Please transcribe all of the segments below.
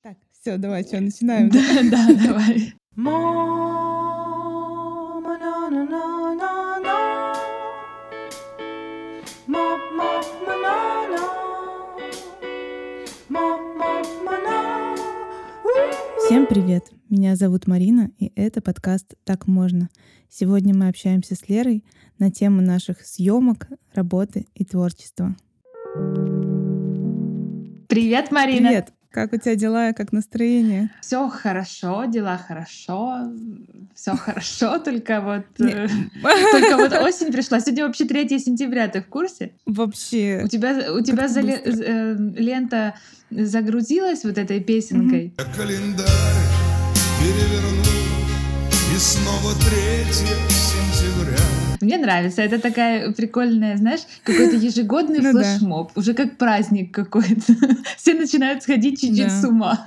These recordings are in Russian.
Так, все, давай, что, начинаем? Да, да, давай. Всем привет! Меня зовут Марина, и это подкаст «Так можно». Сегодня мы общаемся с Лерой на тему наших съемок, работы и творчества. Привет, Марина! Привет! Как у тебя дела, как настроение? Все хорошо, дела хорошо, все хорошо, только вот э, только вот осень пришла. Сегодня вообще 3 сентября, ты в курсе? Вообще. У тебя у тебя э, лента загрузилась вот этой песенкой. Календарь переверну и снова 3 сентября. Мне нравится. Это такая прикольная, знаешь, какой-то ежегодный ну, флешмоб. Да. Уже как праздник какой-то. Все начинают сходить чуть-чуть с ума.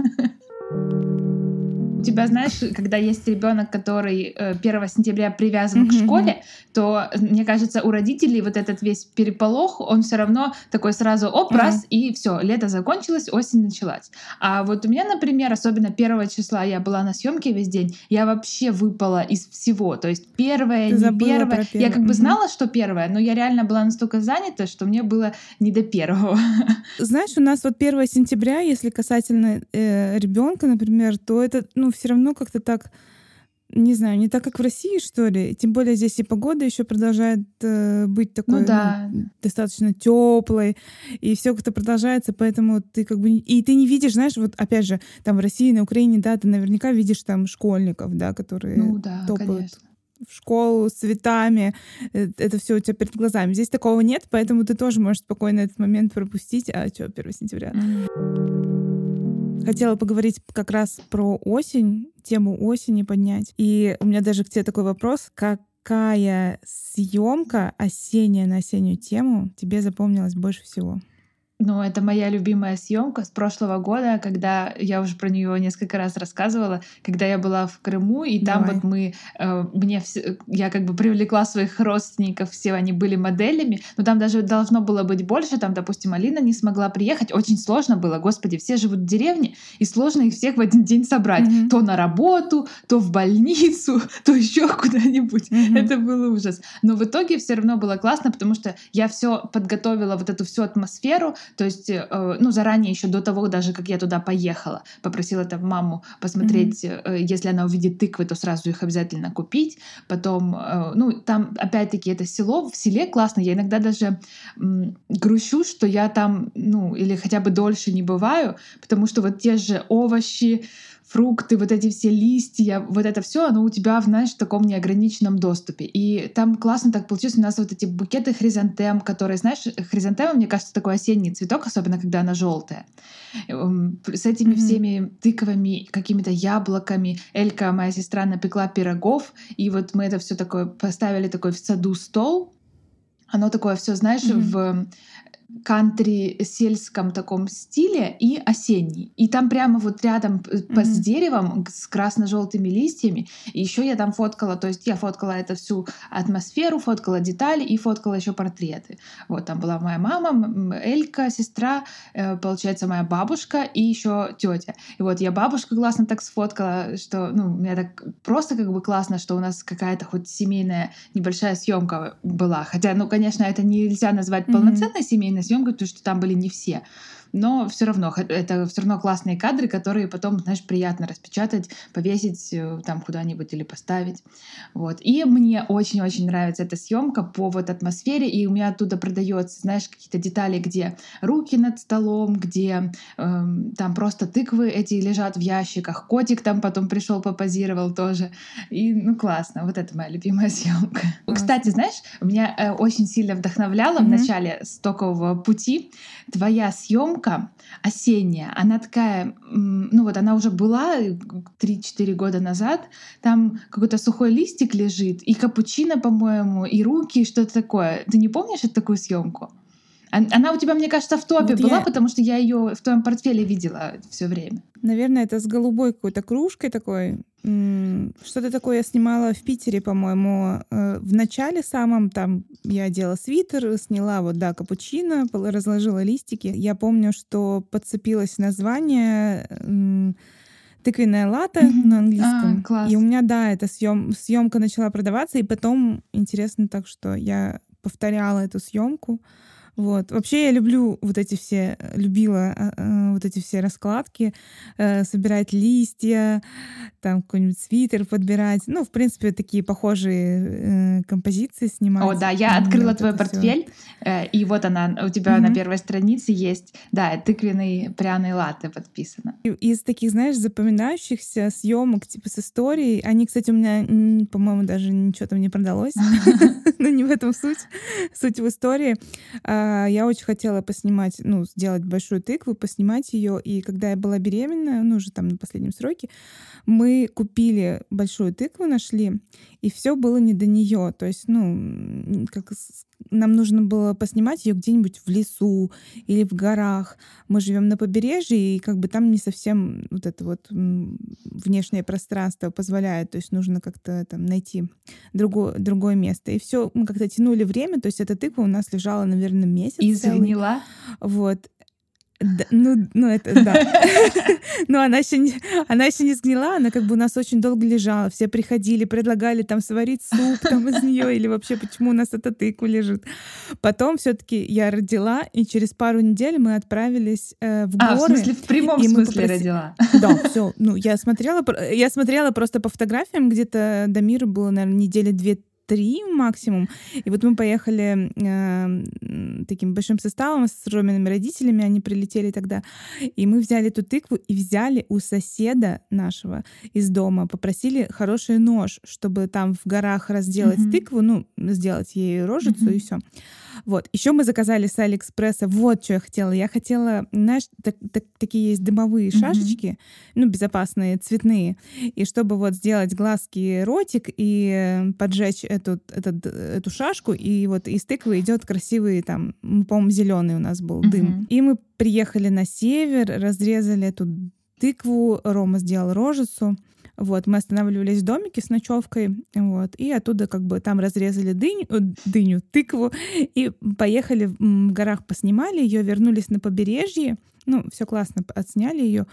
У тебя, знаешь, когда есть ребенок, который 1 э, сентября привязан к школе, то, мне кажется, у родителей вот этот весь переполох, он все равно такой сразу оп, раз, и все, лето закончилось, осень началась. А вот у меня, например, особенно первого числа я была на съемке весь день, я вообще выпала из всего. То есть первое, Ты не первое. Я как бы знала, что первое, но я реально была настолько занята, что мне было не до первого. Знаешь, у нас вот 1 сентября, если касательно э, ребенка, например, то это, ну, все равно как-то так, не знаю, не так, как в России, что ли. Тем более здесь и погода еще продолжает э, быть такой ну, да. ну, достаточно теплой, и все как-то продолжается, поэтому ты как бы и ты не видишь, знаешь, вот опять же, там в России, на Украине, да, ты наверняка видишь там школьников, да, которые ну, да, топают. Конечно в школу с цветами, э, это все у тебя перед глазами. Здесь такого нет, поэтому ты тоже можешь спокойно этот момент пропустить. А что, 1 сентября? Mm-hmm. Хотела поговорить как раз про осень, тему осени поднять. И у меня даже к тебе такой вопрос. Какая съемка осенняя на осеннюю тему тебе запомнилась больше всего? Ну, это моя любимая съемка с прошлого года, когда я уже про нее несколько раз рассказывала, когда я была в Крыму, и там Давай. вот мы, э, мне, все, я как бы привлекла своих родственников, все они были моделями, но там даже должно было быть больше, там, допустим, Алина не смогла приехать, очень сложно было, господи, все живут в деревне, и сложно их всех в один день собрать, mm-hmm. то на работу, то в больницу, то еще куда-нибудь, mm-hmm. это был ужас. Но в итоге все равно было классно, потому что я все подготовила, вот эту всю атмосферу, то есть, э, ну, заранее еще до того, даже как я туда поехала, попросила там маму посмотреть, mm-hmm. если она увидит тыквы, то сразу их обязательно купить. Потом, э, ну, там, опять-таки, это село, в селе классно. Я иногда даже грущу, что я там, ну, или хотя бы дольше не бываю, потому что вот те же овощи, фрукты, вот эти все листья, вот это все, оно у тебя, знаешь, в таком неограниченном доступе. И там классно так получилось. У нас вот эти букеты хризантем, которые, знаешь, хризантема, мне кажется, такой осенний цветок, особенно когда она желтая. Эм, с этими mm-hmm. всеми тыковыми, какими-то яблоками. Элька, моя сестра, напекла пирогов, и вот мы это все такое поставили такой в саду стол. Оно такое все, знаешь, mm-hmm. в кантри-сельском таком стиле и осенний. И там прямо вот рядом mm-hmm. с деревом с красно-желтыми листьями. И еще я там фоткала, то есть я фоткала это всю атмосферу, фоткала детали и фоткала еще портреты. Вот там была моя мама, Элька, сестра, э, получается моя бабушка и еще тетя. И вот я бабушку классно так сфоткала, что ну мне так просто как бы классно, что у нас какая-то хоть семейная небольшая съемка была. Хотя, ну, конечно, это нельзя назвать mm-hmm. полноценной семейной съемка, потому что там были не все но все равно это все равно классные кадры, которые потом, знаешь, приятно распечатать, повесить э, там куда-нибудь или поставить. Вот. И мне очень-очень нравится эта съемка по вот атмосфере, и у меня оттуда продается, знаешь, какие-то детали, где руки над столом, где э, там просто тыквы эти лежат в ящиках, котик там потом пришел попозировал тоже. И ну классно, вот это моя любимая съемка. Кстати, знаешь, меня э, очень сильно вдохновляло mm-hmm. в начале стокового пути твоя съемка съемка осенняя, она такая, ну вот она уже была 3-4 года назад, там какой-то сухой листик лежит, и капучино, по-моему, и руки, что-то такое. Ты не помнишь эту такую съемку? Она у тебя, мне кажется, в топе вот была, я... потому что я ее в твоем портфеле видела все время. Наверное, это с голубой какой-то кружкой такой. Что-то такое я снимала в Питере, по-моему, э, в начале самом. Там я одела свитер, сняла вот, да, капучино, разложила листики. Я помню, что подцепилось название тыквенная лата mm-hmm. на английском. А, класс. И у меня, да, эта съем, съемка начала продаваться, и потом интересно так, что я повторяла эту съемку. Вот. Вообще я люблю вот эти все, любила э, вот эти все раскладки, э, собирать листья, там какой-нибудь свитер подбирать. Ну, в принципе, такие похожие э, композиции снимать. О, да, я открыла вот твой портфель, э, и вот она у тебя mm-hmm. на первой странице есть, да, тыквенный пряный латте подписано. Из таких, знаешь, запоминающихся съемок типа с историей, они, кстати, у меня, по-моему, даже ничего там не продалось, но не в этом суть. Суть в истории а, я очень хотела поснимать, ну, сделать большую тыкву, поснимать ее. И когда я была беременна, ну, уже там на последнем сроке, мы купили большую тыкву, нашли, и все было не до нее. То есть, ну, как нам нужно было поснимать ее где-нибудь в лесу или в горах. Мы живем на побережье, и как бы там не совсем вот это вот внешнее пространство позволяет. То есть нужно как-то там найти другое, другое место. И все, мы как-то тянули время. То есть эта тыква у нас лежала, наверное, месяц. И загнила? Вот. Да, ну, ну, это да. Но она еще, не, она еще не сгнила, она как бы у нас очень долго лежала. Все приходили, предлагали там сварить суп там из нее или вообще почему у нас эта тыква лежит. Потом все-таки я родила, и через пару недель мы отправились э, в а, горы. в смысле, в прямом смысле попроси... родила? Да, все. Ну, я смотрела, я смотрела просто по фотографиям, где-то до мира было, наверное, недели две три максимум. И вот мы поехали э, таким большим составом с Ромиными родителями, они прилетели тогда, и мы взяли эту тыкву и взяли у соседа нашего из дома, попросили хороший нож, чтобы там в горах разделать mm-hmm. тыкву, ну, сделать ей рожицу mm-hmm. и все. Вот. Еще мы заказали с Алиэкспресса. Вот что я хотела. Я хотела, знаешь, так, так, такие есть дымовые mm-hmm. шашечки, ну, безопасные, цветные. И чтобы вот сделать глазки, ротик и поджечь эту, этот, эту шашку, и вот из тыквы идет красивый там, по-моему, зеленый у нас был mm-hmm. дым. И мы приехали на север, разрезали эту тыкву, Рома сделал рожицу. Вот, мы останавливались в домике с ночевкой, вот, и оттуда как бы там разрезали дыню, э, дыню, тыкву, и поехали в горах, поснимали ее, вернулись на побережье, ну, все классно, отсняли ее.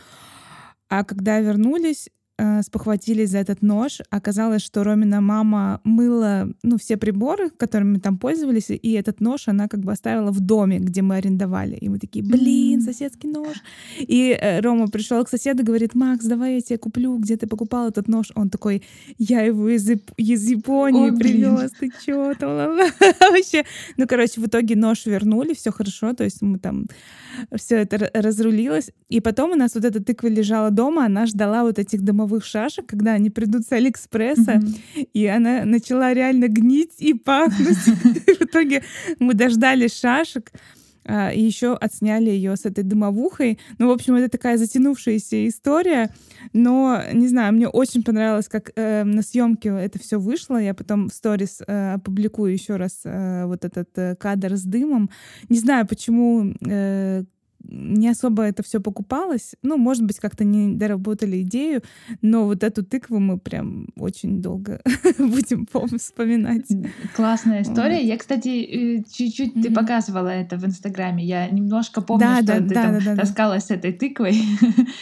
А когда вернулись, э, спохватились за этот нож. Оказалось, что Ромина мама мыла ну, все приборы, которыми мы там пользовались, и этот нож она как бы оставила в доме, где мы арендовали. И мы такие, блин, соседский нож. И э, Рома пришел к соседу, говорит, Макс, давай я тебе куплю, где ты покупал этот нож. Он такой, я его из, из Японии О, привез, ты чё там? Вообще. Ну, короче, в итоге нож вернули, все хорошо, то есть мы там все это разрулилось. И потом у нас вот эта тыква лежала дома, она ждала вот этих домовых шашек, когда они придут с Алиэкспресса, mm-hmm. и она начала реально гнить и пахнуть. В итоге мы дождались шашек, а, и еще отсняли ее с этой дымовухой. Ну, в общем, это такая затянувшаяся история, но, не знаю, мне очень понравилось, как э, на съемке это все вышло. Я потом в сторис э, опубликую еще раз э, вот этот э, кадр с дымом. Не знаю, почему э, не особо это все покупалось. Ну, может быть, как-то не доработали идею, но вот эту тыкву мы прям очень долго будем вспоминать. Классная история. Вот. Я, кстати, э, чуть-чуть mm-hmm. ты показывала это в Инстаграме. Я немножко помню, да, что да, ты да, там да, таскалась да. с этой тыквой.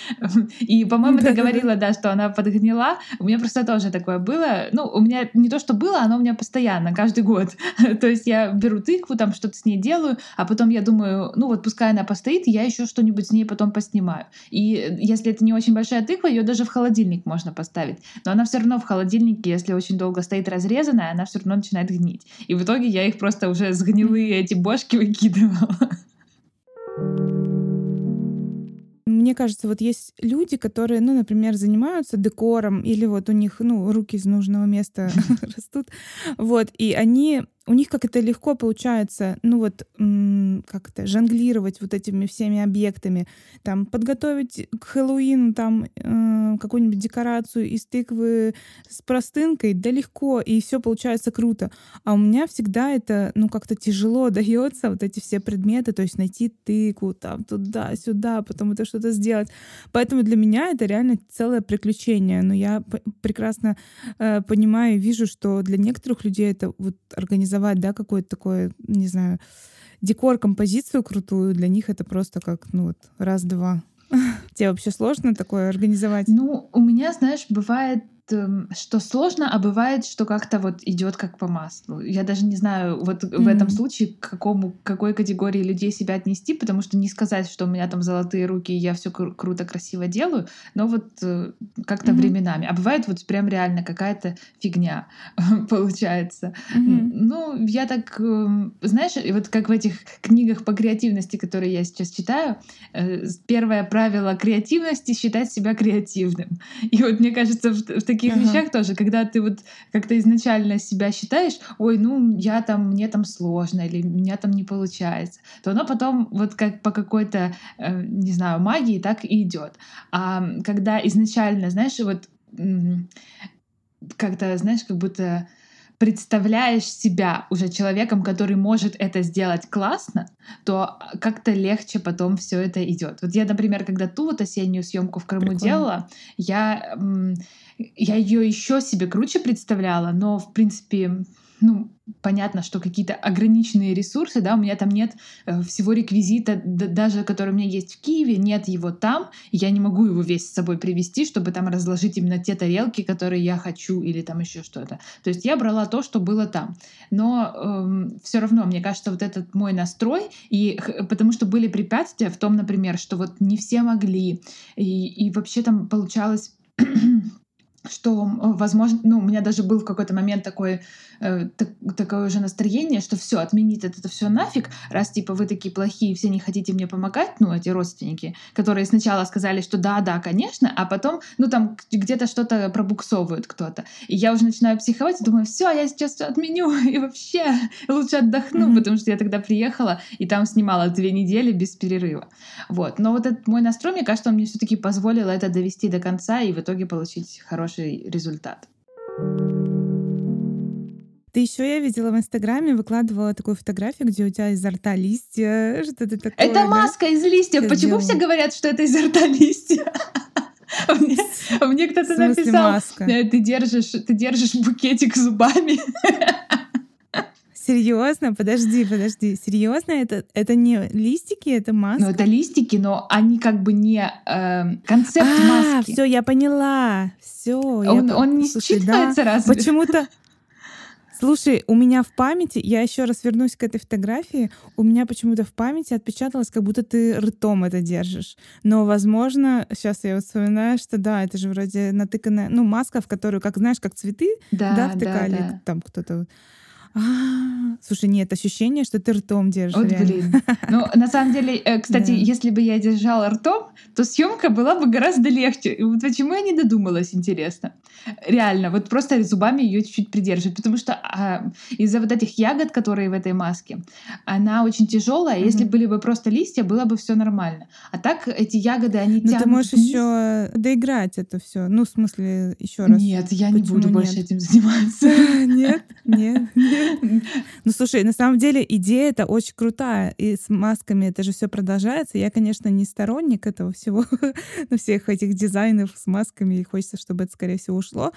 И, по-моему, ты говорила, да, что она подгнила. У меня просто тоже такое было. Ну, у меня не то, что было, оно у меня постоянно, каждый год. То есть я беру тыкву, там что-то с ней делаю, а потом я думаю, ну вот пускай она постоит, я еще что-нибудь с ней потом поснимаю. И э, если это не очень большая тыква, ее даже в холодильник можно поставить. Но она все равно в холодильнике, если очень долго стоит разрезанная, она все равно начинает гнить. И в итоге я их просто уже сгнилые эти бошки выкидывала. Мне кажется, вот есть люди, которые, ну, например, занимаются декором, или вот у них, ну, руки из нужного места растут, вот, и они у них как это легко получается, ну вот, как это, жонглировать вот этими всеми объектами, там, подготовить к Хэллоуину там э, какую-нибудь декорацию из тыквы с простынкой, да легко, и все получается круто. А у меня всегда это, ну, как-то тяжело дается, вот эти все предметы, то есть найти тыкву, там, туда, сюда, потом это что-то сделать. Поэтому для меня это реально целое приключение. Но я прекрасно э, понимаю и вижу, что для некоторых людей это вот организовать организовать, да, какой-то такой, не знаю, декор, композицию крутую, для них это просто как, ну вот, раз-два. Тебе вообще сложно такое организовать? Ну, у меня, знаешь, бывает что сложно, а бывает, что как-то вот идет как по маслу. Я даже не знаю вот mm-hmm. в этом случае к какому к какой категории людей себя отнести, потому что не сказать, что у меня там золотые руки и я все кру- круто красиво делаю, но вот э, как-то mm-hmm. временами. А бывает вот прям реально какая-то фигня получается. Mm-hmm. Ну я так эм, знаешь, вот как в этих книгах по креативности, которые я сейчас читаю, э, первое правило креативности считать себя креативным. И вот мне кажется в, в таких ага. вещах тоже, когда ты вот как-то изначально себя считаешь, ой, ну я там, мне там сложно, или меня там не получается, то оно потом вот как по какой-то, э, не знаю, магии так и идет. А когда изначально, знаешь, вот как-то, знаешь, как будто представляешь себя уже человеком, который может это сделать классно, то как-то легче потом все это идет. Вот я, например, когда ту вот осеннюю съемку в Крыму Прикольно. делала, я я ее еще себе круче представляла, но в принципе, ну, понятно, что какие-то ограниченные ресурсы, да, у меня там нет э, всего реквизита, даже который у меня есть в Киеве, нет его там, я не могу его весь с собой привезти, чтобы там разложить именно те тарелки, которые я хочу, или там еще что-то. То есть я брала то, что было там. Но эм, все равно, мне кажется, вот этот мой настрой, и потому что были препятствия в том, например, что вот не все могли, и, и вообще там получалось что, возможно, ну, у меня даже был в какой-то момент такой, э, так, такое уже настроение, что все, отменить это, это все нафиг, раз типа вы такие плохие, все не хотите мне помогать, ну, эти родственники, которые сначала сказали, что да, да, конечно, а потом, ну, там где-то что-то пробуксовывают кто-то. И я уже начинаю психовать думаю, все, я сейчас все отменю и вообще лучше отдохну, mm-hmm. потому что я тогда приехала и там снимала две недели без перерыва. Вот. Но вот этот мой настрой, мне кажется, он мне все-таки позволил это довести до конца и в итоге получить хороший хороший результат. Ты еще я видела в Инстаграме, выкладывала такую фотографию, где у тебя изо рта листья, что-то такое. Это да? маска из листьев. Что Почему все говорят, что это изо рта листья? Мне, мне кто-то написал, маска? «Э, ты держишь, ты держишь букетик зубами. Серьезно? Подожди, подожди. Серьезно? Это, это не листики, это маска? Ну, это листики, но они как бы не э, концепт а, маски. все, я поняла. Все. Он, я... он не Слушай, считывается да, разве? Почему-то... Слушай, у меня в памяти, я еще раз вернусь к этой фотографии, у меня почему-то в памяти отпечаталось, как будто ты ртом это держишь. Но, возможно, сейчас я вспоминаю, что да, это же вроде натыканная, ну, маска, в которую, как знаешь, как цветы, да, да втыкали, да, да. там кто-то а, слушай, нет, ощущение, что ты ртом держишь. Вот, реально. блин. Ну, на самом деле, э, кстати, да. если бы я держала ртом, то съемка была бы гораздо легче. И вот почему я не додумалась, интересно. Реально, вот просто зубами ее чуть-чуть придерживать, потому что а, из-за вот этих ягод, которые в этой маске, она очень тяжелая. Mm-hmm. Если были бы просто листья, было бы все нормально. А так эти ягоды, они Но тянут. ты можешь вниз. еще доиграть это все. Ну, в смысле, еще раз. Нет, я не буду больше этим заниматься. Нет, нет, нет. Ну, слушай, на самом деле идея это очень крутая. И с масками это же все продолжается. Я, конечно, не сторонник этого всего, на всех этих дизайнов с масками. И хочется, чтобы это, скорее всего, ушло.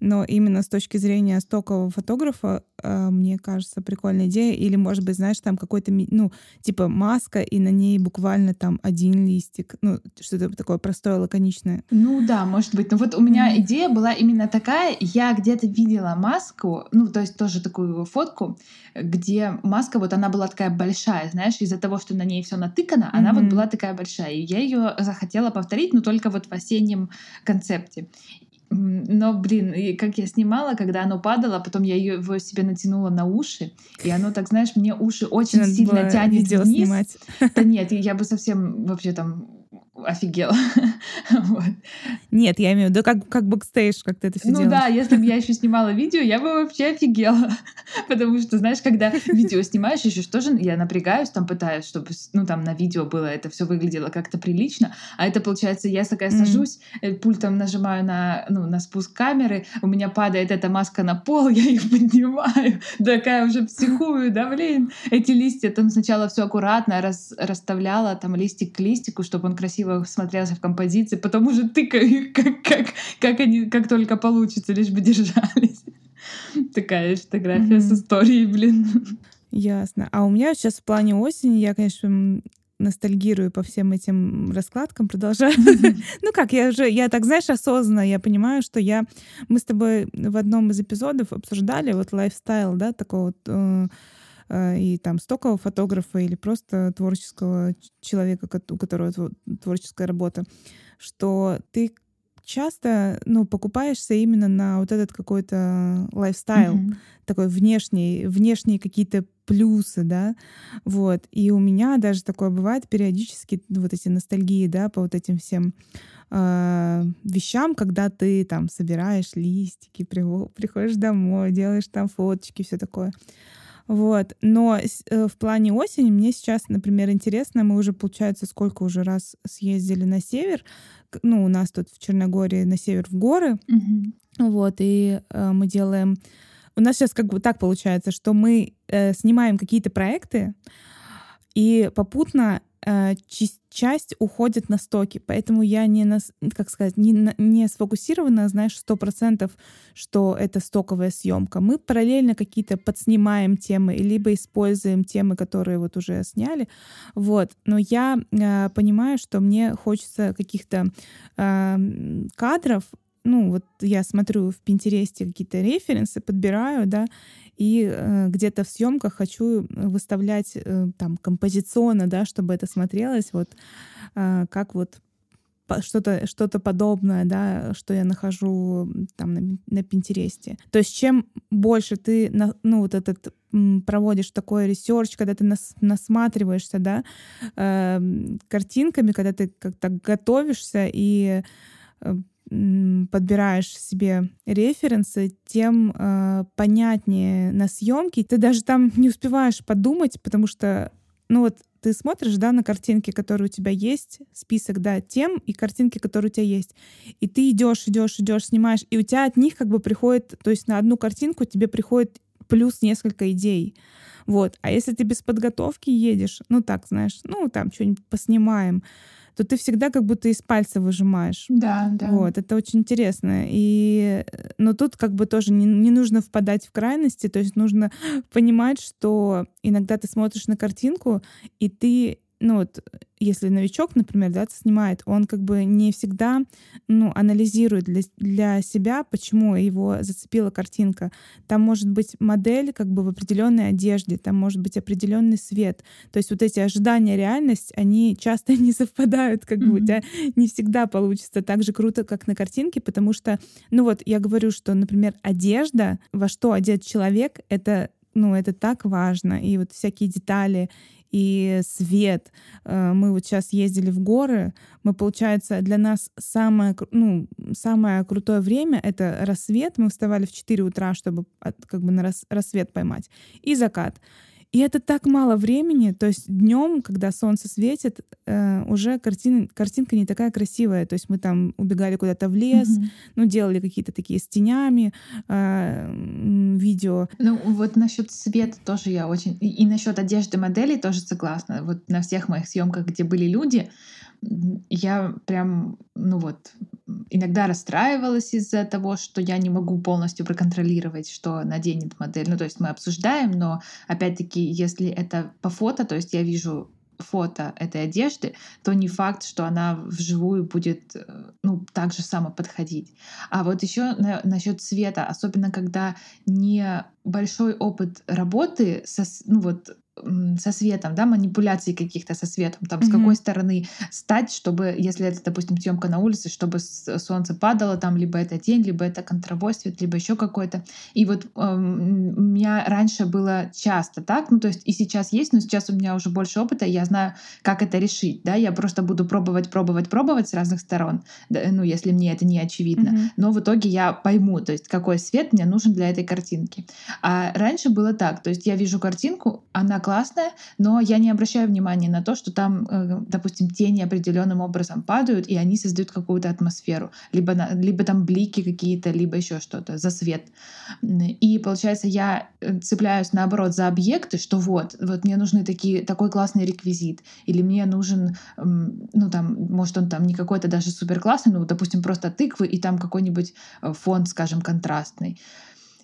Но именно с точки зрения стокового фотографа, э, мне кажется, прикольная идея. Или, может быть, знаешь, там какой-то, ну, типа маска, и на ней буквально там один листик. Ну, что-то такое простое, лаконичное. Ну да, может быть. Но вот у меня идея была именно такая. Я где-то видела маску, ну, то есть тоже такую фотку, где маска, вот она была такая большая, знаешь, из-за того, что на ней все натыкано, mm-hmm. она вот была такая большая. И я ее захотела повторить, но только вот в осеннем концепте. Но, блин, и как я снимала, когда оно падало, потом я его себе натянула на уши, и оно так, знаешь, мне уши очень Надо сильно тянет видео вниз. Снимать. Да нет, я бы совсем вообще там офигела. вот. Нет, я имею в виду как, как бэкстейдж, как ты это все ну, делаешь. Да, если бы я еще снимала видео, я бы вообще офигела. Потому что, знаешь, когда видео снимаешь, еще что же, я напрягаюсь, там пытаюсь, чтобы, ну, там на видео было, это все выглядело как-то прилично. А это, получается, я такая сажусь, мм. пультом нажимаю на, ну, на спуск камеры, у меня падает эта маска на пол, я их поднимаю. Такая уже психую, да, блин. Эти листья там сначала все аккуратно раз, расставляла, там листик к листику, чтобы он красиво смотрелся в композиции, потом уже тыкаю их, как, как, как они, как только получится, лишь бы держались. Такая фотография с историей, блин. Ясно. А у меня сейчас в плане осени, я, конечно, ностальгирую по всем этим раскладкам, продолжаю. ну как, я уже, я так, знаешь, осознанно, я понимаю, что я... Мы с тобой в одном из эпизодов обсуждали вот лайфстайл, да, такого вот э, и там стокового фотографа или просто творческого человека, у которого творческая работа, что ты часто, ну, покупаешься именно на вот этот какой-то лайфстайл, mm-hmm. такой внешний, внешние какие-то плюсы, да, вот. И у меня даже такое бывает периодически, вот эти ностальгии, да, по вот этим всем э, вещам, когда ты там собираешь листики, приходишь домой, делаешь там фоточки, все такое. Вот. Но э, в плане осени мне сейчас, например, интересно, мы уже, получается, сколько уже раз съездили на север. Ну, у нас тут в Черногории на север в горы. Mm-hmm. Вот, и э, мы делаем... У нас сейчас как бы так получается, что мы э, снимаем какие-то проекты, и попутно э, часть уходит на стоки, поэтому я не, на, как сказать, не, не сфокусирована, знаешь, сто процентов, что это стоковая съемка. Мы параллельно какие-то подснимаем темы, либо используем темы, которые вот уже сняли, вот. Но я э, понимаю, что мне хочется каких-то э, кадров, ну вот я смотрю в Пинтересте какие-то референсы, подбираю, да, и э, где-то в съемках хочу выставлять э, там композиционно, да, чтобы это смотрелось вот э, как вот что-то что подобное, да, что я нахожу там на, на Пинтересте. То есть чем больше ты, на, ну, вот этот проводишь такой research, когда ты нас, насматриваешься, да, э, картинками, когда ты как-то готовишься и э, подбираешь себе референсы, тем э, понятнее на съемке. Ты даже там не успеваешь подумать, потому что, ну вот, ты смотришь, да, на картинки, которые у тебя есть, список, да, тем и картинки, которые у тебя есть. И ты идешь, идешь, идешь, снимаешь, и у тебя от них как бы приходит, то есть на одну картинку тебе приходит плюс несколько идей. Вот. А если ты без подготовки едешь, ну так, знаешь, ну там что-нибудь поснимаем, то ты всегда как будто из пальца выжимаешь. Да, да. Вот, это очень интересно. И, но тут как бы тоже не, не нужно впадать в крайности, то есть нужно понимать, что иногда ты смотришь на картинку, и ты ну вот, если новичок, например, да, снимает, он как бы не всегда, ну, анализирует для, для себя, почему его зацепила картинка. Там может быть модель как бы в определенной одежде, там может быть определенный свет. То есть вот эти ожидания, реальность, они часто не совпадают, как mm-hmm. бы у тебя не всегда получится так же круто, как на картинке, потому что, ну вот, я говорю, что, например, одежда, во что одет человек, это ну, это так важно. И вот всякие детали, и свет. Э, мы вот сейчас ездили в горы, мы, получается, для нас самое, ну, самое крутое время — это рассвет. Мы вставали в 4 утра, чтобы как бы на рассвет поймать, и закат. И это так мало времени, то есть днем, когда солнце светит, э, уже картин, картинка не такая красивая. То есть мы там убегали куда-то в лес, mm-hmm. ну, делали какие-то такие с тенями э, видео. Ну, вот насчет света тоже я очень... И, и насчет одежды моделей тоже согласна. Вот на всех моих съемках, где были люди, я прям, ну вот, иногда расстраивалась из-за того, что я не могу полностью проконтролировать, что наденет модель. Ну, то есть мы обсуждаем, но опять-таки, если это по фото, то есть я вижу фото этой одежды, то не факт, что она вживую будет э, ну, так же само подходить. А вот еще на, насчет цвета, особенно когда не большой опыт работы со, ну, вот, со светом, да, манипуляции каких-то со светом, там, mm-hmm. с какой стороны стать, чтобы, если это, допустим, съемка на улице, чтобы солнце падало, там, либо это тень, либо это контровой свет, либо еще какой-то. И вот э, у меня раньше было часто так, ну, то есть и сейчас есть, но сейчас у меня уже больше опыта, и я знаю, как это решить, да, я просто буду пробовать, пробовать, пробовать с разных сторон, да, ну, если мне это не очевидно. Mm-hmm. Но в итоге я пойму, то есть какой свет мне нужен для этой картинки. А раньше было так, то есть я вижу картинку, она классная, но я не обращаю внимания на то, что там, э, допустим, тени определенным образом падают, и они создают какую-то атмосферу. Либо, на, либо там блики какие-то, либо еще что-то, за свет. И получается, я э, цепляюсь наоборот за объекты, что вот, вот мне нужны такие, такой классный реквизит, или мне нужен, ну там, может он там не какой-то даже супер классный, ну, допустим, просто тыквы, и там какой-нибудь э, фон, скажем, контрастный.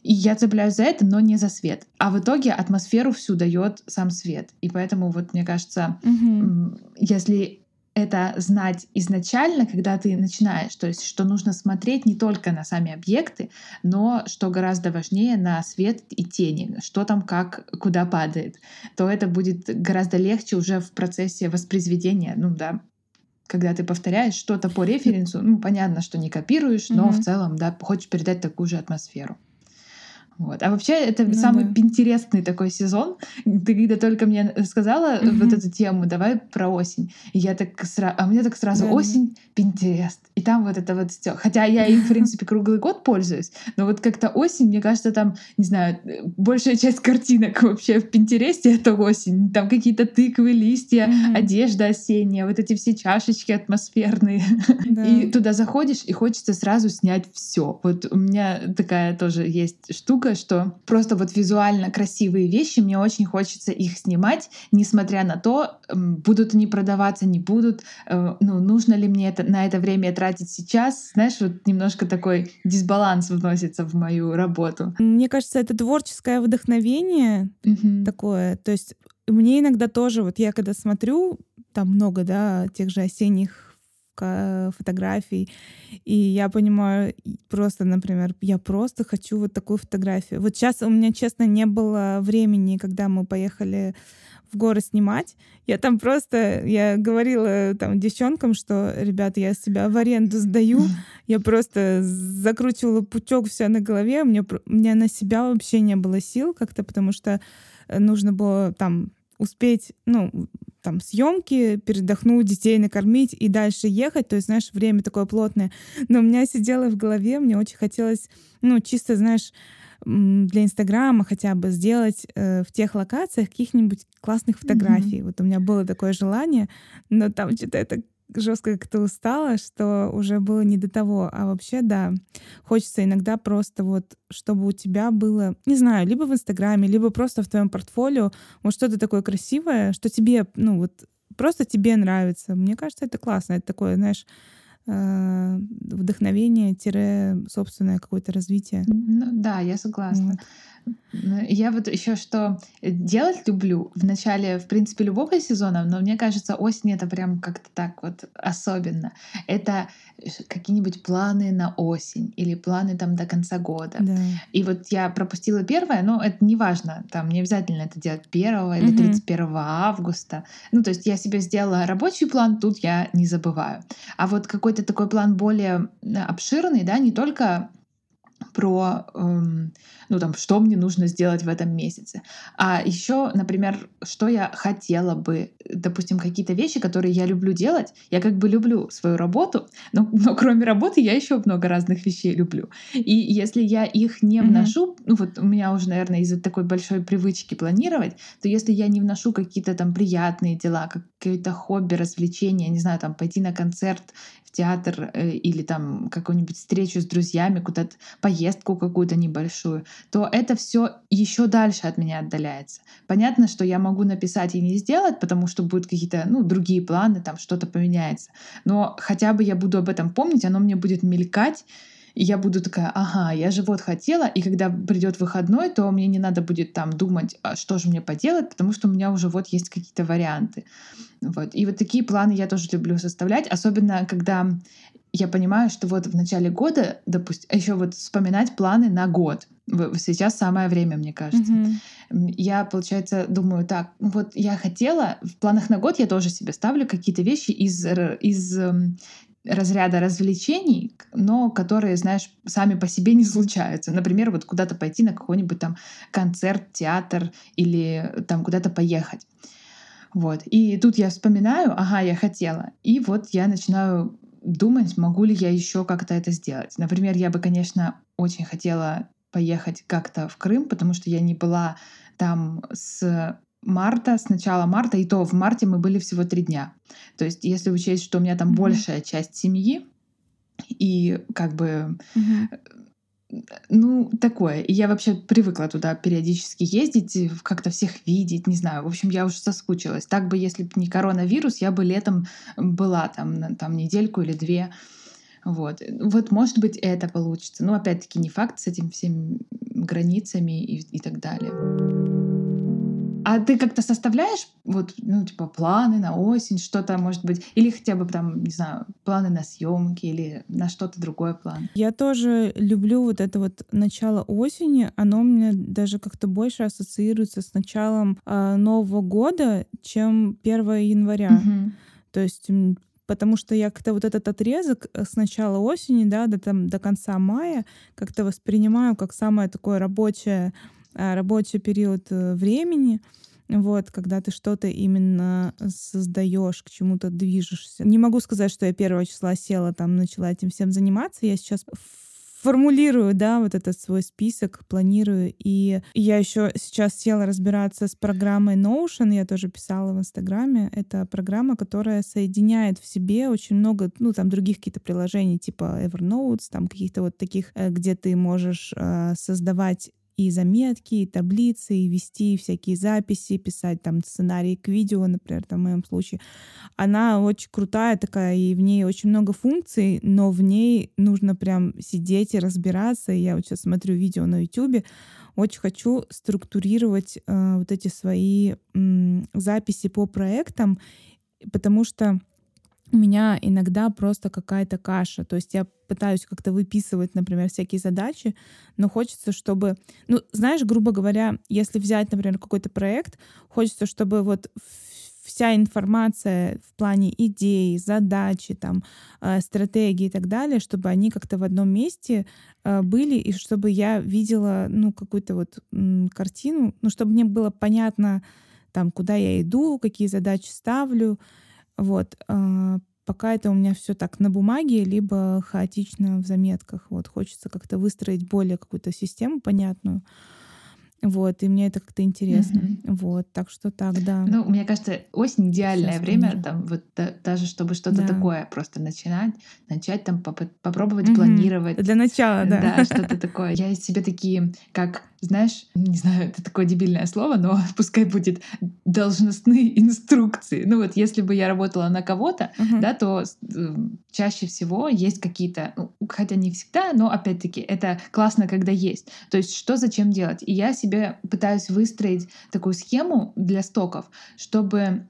И я цепляюсь за это, но не за свет. А в итоге атмосферу всю дает сам свет. И поэтому вот мне кажется, угу. если это знать изначально, когда ты начинаешь, то есть что нужно смотреть не только на сами объекты, но что гораздо важнее на свет и тени, что там как, куда падает, то это будет гораздо легче уже в процессе воспроизведения, ну да, когда ты повторяешь что-то по референсу, ну понятно, что не копируешь, но mm-hmm. в целом, да, хочешь передать такую же атмосферу. Вот. А вообще это ну, самый да. интересный такой сезон. Ты когда только мне сказала mm-hmm. вот эту тему, давай про осень. И я так сразу, а мне так сразу да, осень, Пинтерест. И там вот это вот все. Хотя я им, в принципе, круглый год пользуюсь, но вот как-то осень, мне кажется, там, не знаю, большая часть картинок вообще в Пинтересте — это осень. Там какие-то тыквы, листья, mm-hmm. одежда осенняя, вот эти все чашечки атмосферные. Да. И туда заходишь, и хочется сразу снять все. Вот у меня такая тоже есть штука, что просто вот визуально красивые вещи, мне очень хочется их снимать, несмотря на то, будут они продаваться, не будут, э, ну, нужно ли мне это, на это время тратить сейчас. Знаешь, вот немножко такой дисбаланс вносится в мою работу. Мне кажется, это творческое вдохновение mm-hmm. такое. То есть мне иногда тоже, вот я когда смотрю, там много, да, тех же осенних фотографий. И я понимаю, просто, например, я просто хочу вот такую фотографию. Вот сейчас у меня, честно, не было времени, когда мы поехали в горы снимать. Я там просто, я говорила там девчонкам, что, ребята, я себя в аренду сдаю. Я просто закручивала пучок все на голове. У меня, у меня на себя вообще не было сил как-то, потому что э, нужно было там успеть, ну, там, съемки, передохнуть, детей накормить и дальше ехать. То есть, знаешь, время такое плотное. Но у меня сидело в голове, мне очень хотелось, ну, чисто, знаешь, для Инстаграма хотя бы сделать э, в тех локациях каких-нибудь классных фотографий. Mm-hmm. Вот у меня было такое желание, но там что-то это жестко как-то устала, что уже было не до того. А вообще, да, хочется иногда просто вот, чтобы у тебя было, не знаю, либо в Инстаграме, либо просто в твоем портфолио, вот что-то такое красивое, что тебе, ну вот, просто тебе нравится. Мне кажется, это классно. Это такое, знаешь, э, вдохновение-собственное какое-то развитие. Ну, да, я согласна. Вот. Я вот еще что делать люблю в начале, в принципе, любого сезона, но мне кажется, осень это прям как-то так вот особенно. Это какие-нибудь планы на осень или планы там до конца года. Да. И вот я пропустила первое, но это не важно, там не обязательно это делать 1 или 31 августа. Ну, то есть я себе сделала рабочий план, тут я не забываю. А вот какой-то такой план более обширный, да, не только про, эм, ну там, что мне нужно сделать в этом месяце. А еще, например, что я хотела бы, допустим, какие-то вещи, которые я люблю делать. Я как бы люблю свою работу, но, но кроме работы я еще много разных вещей люблю. И если я их не вношу, mm-hmm. ну вот у меня уже, наверное, из-за такой большой привычки планировать, то если я не вношу какие-то там приятные дела, какие-то хобби, развлечения, не знаю, там пойти на концерт театр э, или там какую-нибудь встречу с друзьями, куда-то поездку какую-то небольшую, то это все еще дальше от меня отдаляется. Понятно, что я могу написать и не сделать, потому что будут какие-то ну, другие планы, там что-то поменяется. Но хотя бы я буду об этом помнить, оно мне будет мелькать, и я буду такая, ага, я же вот хотела, и когда придет выходной, то мне не надо будет там думать, а что же мне поделать, потому что у меня уже вот есть какие-то варианты. Вот. И вот такие планы я тоже люблю составлять, особенно когда я понимаю, что вот в начале года, допустим, еще вот вспоминать планы на год. Сейчас самое время, мне кажется. Mm-hmm. Я, получается, думаю, так, вот я хотела, в планах на год я тоже себе ставлю какие-то вещи из, из эм, разряда развлечений, но которые, знаешь, сами по себе не случаются. Например, вот куда-то пойти на какой-нибудь там концерт, театр или там куда-то поехать. Вот. И тут я вспоминаю, ага, я хотела. И вот я начинаю думать, могу ли я еще как-то это сделать. Например, я бы, конечно, очень хотела поехать как-то в Крым, потому что я не была там с марта, с начала марта, и то в марте мы были всего три дня. То есть, если учесть, что у меня там mm-hmm. большая часть семьи, и как бы mm-hmm. Ну, такое. И я вообще привыкла туда периодически ездить, как-то всех видеть, не знаю. В общем, я уже соскучилась. Так бы, если бы не коронавирус, я бы летом была там, там недельку или две. Вот. Вот, может быть, это получится. Но, опять-таки, не факт с этими всеми границами и, и так далее. А ты как-то составляешь вот, ну, типа, планы на осень, что-то, может быть, или хотя бы там, не знаю, планы на съемки или на что-то другое план? Я тоже люблю вот это вот начало осени. Оно меня даже как-то больше ассоциируется с началом э, Нового года, чем 1 января. Угу. То есть потому что я как-то вот этот отрезок э, с начала осени, да, до, там, до конца мая как-то воспринимаю как самое такое рабочее рабочий период э, времени, вот, когда ты что-то именно создаешь, к чему-то движешься. Не могу сказать, что я первого числа села, там, начала этим всем заниматься. Я сейчас формулирую, да, вот этот свой список, планирую. И я еще сейчас села разбираться с программой Notion, я тоже писала в Инстаграме. Это программа, которая соединяет в себе очень много, ну, там, других каких-то приложений, типа Evernote, там, каких-то вот таких, э, где ты можешь э, создавать и заметки, и таблицы, и вести всякие записи, писать там сценарии к видео, например, там, в моем случае. Она очень крутая такая, и в ней очень много функций, но в ней нужно прям сидеть и разбираться. Я вот сейчас смотрю видео на YouTube, очень хочу структурировать э, вот эти свои э, записи по проектам, потому что у меня иногда просто какая-то каша. То есть я пытаюсь как-то выписывать, например, всякие задачи, но хочется, чтобы... Ну, знаешь, грубо говоря, если взять, например, какой-то проект, хочется, чтобы вот вся информация в плане идей, задачи, там, э, стратегии и так далее, чтобы они как-то в одном месте э, были, и чтобы я видела, ну, какую-то вот картину, ну, чтобы мне было понятно, там, куда я иду, какие задачи ставлю, вот. А, пока это у меня все так на бумаге, либо хаотично в заметках. Вот. Хочется как-то выстроить более какую-то систему понятную. Вот, и мне это как-то интересно. Mm-hmm. Вот, так что так, да. Ну, мне кажется, осень идеальное Сейчас время, помню. там, вот да, даже чтобы что-то да. такое просто начинать, начать там поп- попробовать mm-hmm. планировать. Для начала, да. Да, что-то такое. Я себе такие, как знаешь, не знаю, это такое дебильное слово, но пускай будет должностные инструкции. Ну вот, если бы я работала на кого-то, uh-huh. да, то э, чаще всего есть какие-то, ну, хотя не всегда, но опять-таки это классно, когда есть. То есть что зачем делать? И я себе пытаюсь выстроить такую схему для стоков, чтобы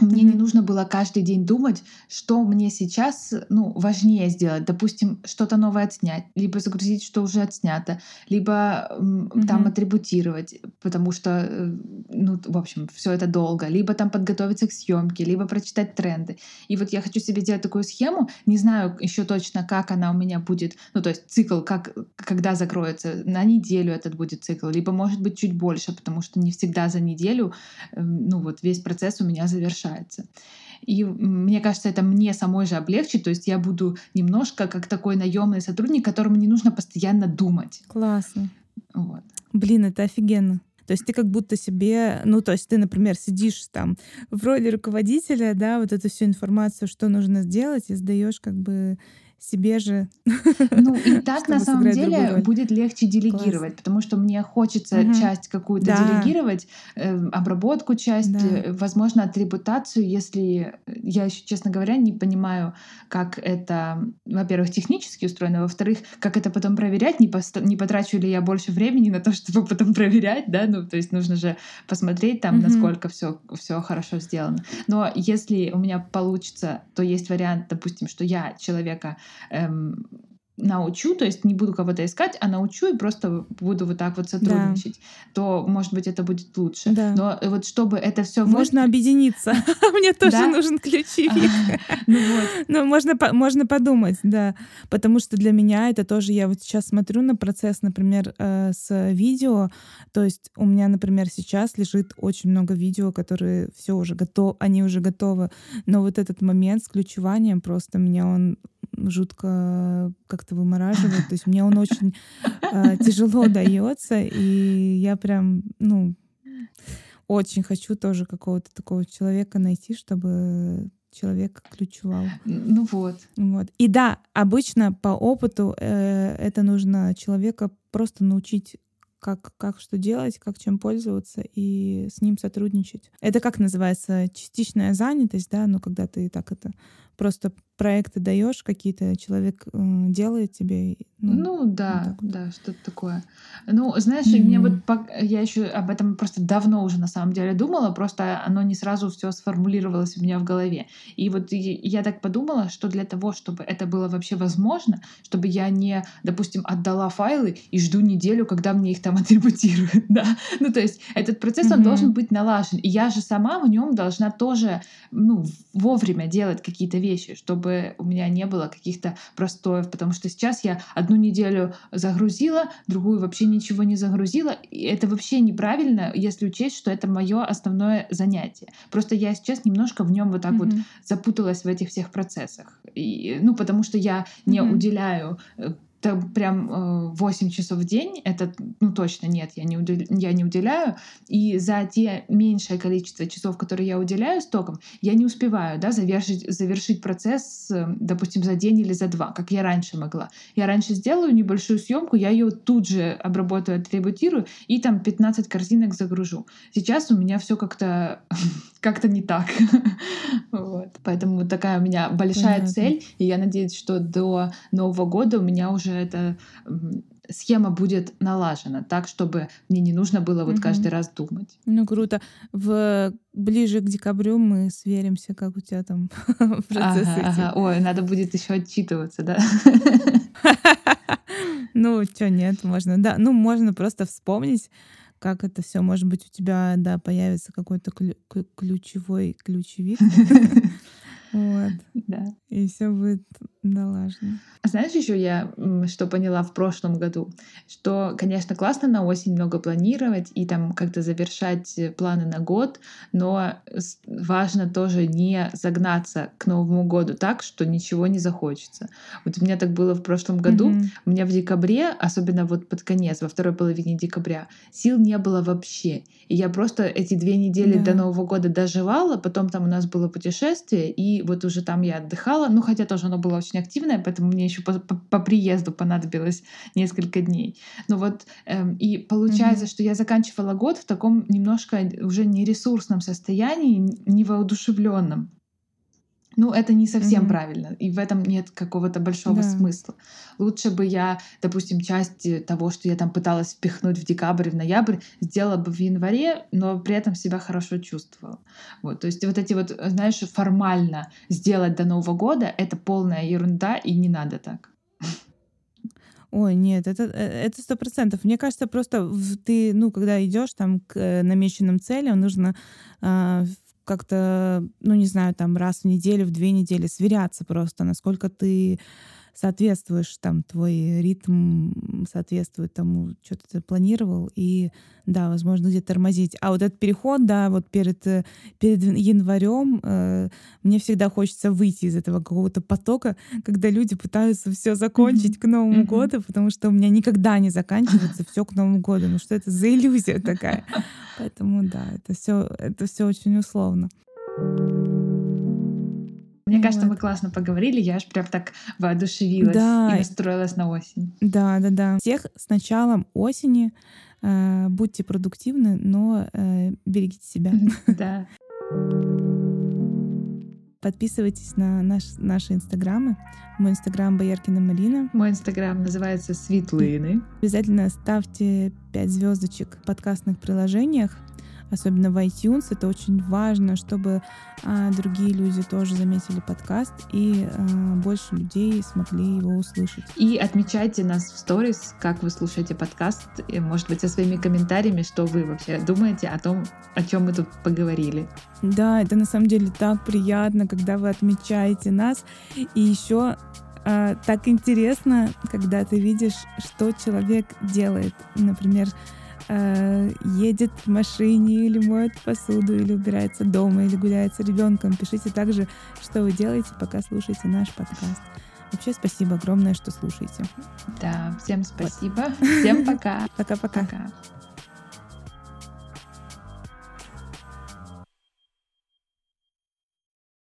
мне не нужно было каждый день думать, что мне сейчас ну, важнее сделать. Допустим, что-то новое отснять, либо загрузить, что уже отснято, либо mm-hmm. там атрибутировать, потому что, э, ну, в общем, все это долго, либо там подготовиться к съемке, либо прочитать тренды. И вот я хочу себе делать такую схему, не знаю еще точно, как она у меня будет, ну, то есть цикл, как, когда закроется, на неделю этот будет цикл, либо, может быть, чуть больше, потому что не всегда за неделю, эм, ну, вот весь процесс у меня завершается завершается. И мне кажется, это мне самой же облегчит, то есть я буду немножко как такой наемный сотрудник, которому не нужно постоянно думать. Классно. Вот. Блин, это офигенно. То есть ты как будто себе, ну, то есть ты, например, сидишь там в роли руководителя, да, вот эту всю информацию, что нужно сделать, и сдаешь как бы себе же. Ну и так на самом деле будет легче делегировать, Класс. потому что мне хочется угу. часть какую-то да. делегировать, э, обработку часть, да. э, возможно, атрибутацию, если я еще, честно говоря, не понимаю, как это, во-первых, технически устроено, во-вторых, как это потом проверять, не, пост- не потрачу ли я больше времени на то, чтобы потом проверять, да, ну то есть нужно же посмотреть там, угу. насколько все все хорошо сделано. Но если у меня получится, то есть вариант, допустим, что я человека эм, научу, то есть не буду кого-то искать, а научу и просто буду вот так вот сотрудничать, да. то, может быть, это будет лучше. Да. Но вот чтобы это все можно вы... объединиться. Мне тоже нужен ключевик. Ну вот. Ну можно можно подумать, да, потому что для меня это тоже я вот сейчас смотрю на процесс, например, э, с видео, то есть у меня, например, сейчас лежит очень много видео, которые все уже готовы, они уже готовы, но вот этот момент с ключеванием просто меня он жутко как-то вымораживает. То есть мне он очень э, тяжело дается, и я прям, ну, очень хочу тоже какого-то такого человека найти, чтобы человек ключевал. Ну вот. Вот. И да, обычно по опыту э, это нужно человека просто научить как, как что делать, как чем пользоваться и с ним сотрудничать. Это как называется частичная занятость, да, ну когда ты так это просто проекты даешь какие-то, человек э, делает тебе. Ну, ну да, вот да, что-то такое. Ну, знаешь, mm-hmm. мне вот я еще об этом просто давно уже на самом деле думала, просто оно не сразу все сформулировалось у меня в голове. И вот я так подумала, что для того, чтобы это было вообще возможно, чтобы я не, допустим, отдала файлы и жду неделю, когда мне их там атрибутируют, да. Ну, то есть этот процесс, mm-hmm. он должен быть налажен. И я же сама в нем должна тоже, ну, вовремя делать какие-то вещи, чтобы у меня не было каких-то простоев, потому что сейчас я одну неделю загрузила, другую вообще ничего не загрузила, и это вообще неправильно, если учесть, что это мое основное занятие. Просто я сейчас немножко в нем вот так mm-hmm. вот запуталась в этих всех процессах, и, ну потому что я не mm-hmm. уделяю э, там прям 8 э, часов в день, это, ну, точно нет, я не, удел, я не уделяю. И за те меньшее количество часов, которые я уделяю стокам, я не успеваю, да, завершить, завершить процесс, э, допустим, за день или за два, как я раньше могла. Я раньше сделаю небольшую съемку, я ее тут же обработаю, атрибутирую и там 15 корзинок загружу. Сейчас у меня все как-то как-то не так. вот. Поэтому такая у меня большая Понятно. цель, и я надеюсь, что до Нового года у меня уже эта схема будет налажена так, чтобы мне не нужно было вот угу. каждый раз думать. Ну круто. В ближе к декабрю мы сверимся, как у тебя там процесс. Ага, ага. Ой, надо будет еще отчитываться, да? ну, что нет, можно, да, ну можно просто вспомнить как это все, может быть, у тебя, да, появится какой-то ключевой ключевик. Вот. Да. И все будет налажено. А знаешь, еще я что поняла в прошлом году, что, конечно, классно на осень много планировать и там как-то завершать планы на год, но важно тоже не загнаться к Новому году так, что ничего не захочется. Вот у меня так было в прошлом году. Mm-hmm. У меня в декабре, особенно вот под конец, во второй половине декабря, сил не было вообще. И я просто эти две недели yeah. до Нового года доживала, потом там у нас было путешествие, и вот уже там я отдыхала, ну хотя тоже оно было очень активное, поэтому мне еще по, по, по приезду понадобилось несколько дней. Ну вот, эм, и получается, mm-hmm. что я заканчивала год в таком немножко уже нересурсном состоянии, невоодушевленном. Ну, это не совсем mm-hmm. правильно, и в этом нет какого-то большого да. смысла. Лучше бы я, допустим, часть э, того, что я там пыталась впихнуть в декабрь, в ноябрь, сделала бы в январе, но при этом себя хорошо чувствовала. Вот, то есть вот эти вот, знаешь, формально сделать до Нового года — это полная ерунда, и не надо так. Ой, нет, это э, это сто процентов. Мне кажется, просто ты, ну, когда идешь там к э, намеченным целям, нужно э, как-то, ну, не знаю, там раз в неделю, в две недели сверяться просто, насколько ты соответствуешь, там, твой ритм соответствует тому, что ты планировал, и, да, возможно, где-то тормозить. А вот этот переход, да, вот перед, э, перед январем э, мне всегда хочется выйти из этого какого-то потока, когда люди пытаются все закончить mm-hmm. к Новому mm-hmm. году, потому что у меня никогда не заканчивается все к Новому году. Ну что это за иллюзия такая? Поэтому, да, это все это все очень условно. Мне вот. кажется, мы классно поговорили, я аж прям так воодушевилась да. и настроилась на осень. Да, да, да. Всех с началом осени. Э, будьте продуктивны, но э, берегите себя. Да. Подписывайтесь на наш, наши инстаграмы. Мой инстаграм Бояркина Марина. Мой инстаграм называется Светлыны. Обязательно ставьте 5 звездочек в подкастных приложениях особенно в iTunes. Это очень важно, чтобы а, другие люди тоже заметили подкаст и а, больше людей смогли его услышать. И отмечайте нас в сторис, как вы слушаете подкаст, и, может быть, со своими комментариями, что вы вообще думаете о том, о чем мы тут поговорили. Да, это на самом деле так приятно, когда вы отмечаете нас. И еще э, так интересно, когда ты видишь, что человек делает. Например, э, едет в машине или моет посуду, или убирается дома, или гуляет с ребенком. Пишите также, что вы делаете, пока слушаете наш подкаст. Вообще спасибо огромное, что слушаете. Да, всем спасибо. Вот. Всем пока. Пока-пока. Пока. -пока. пока.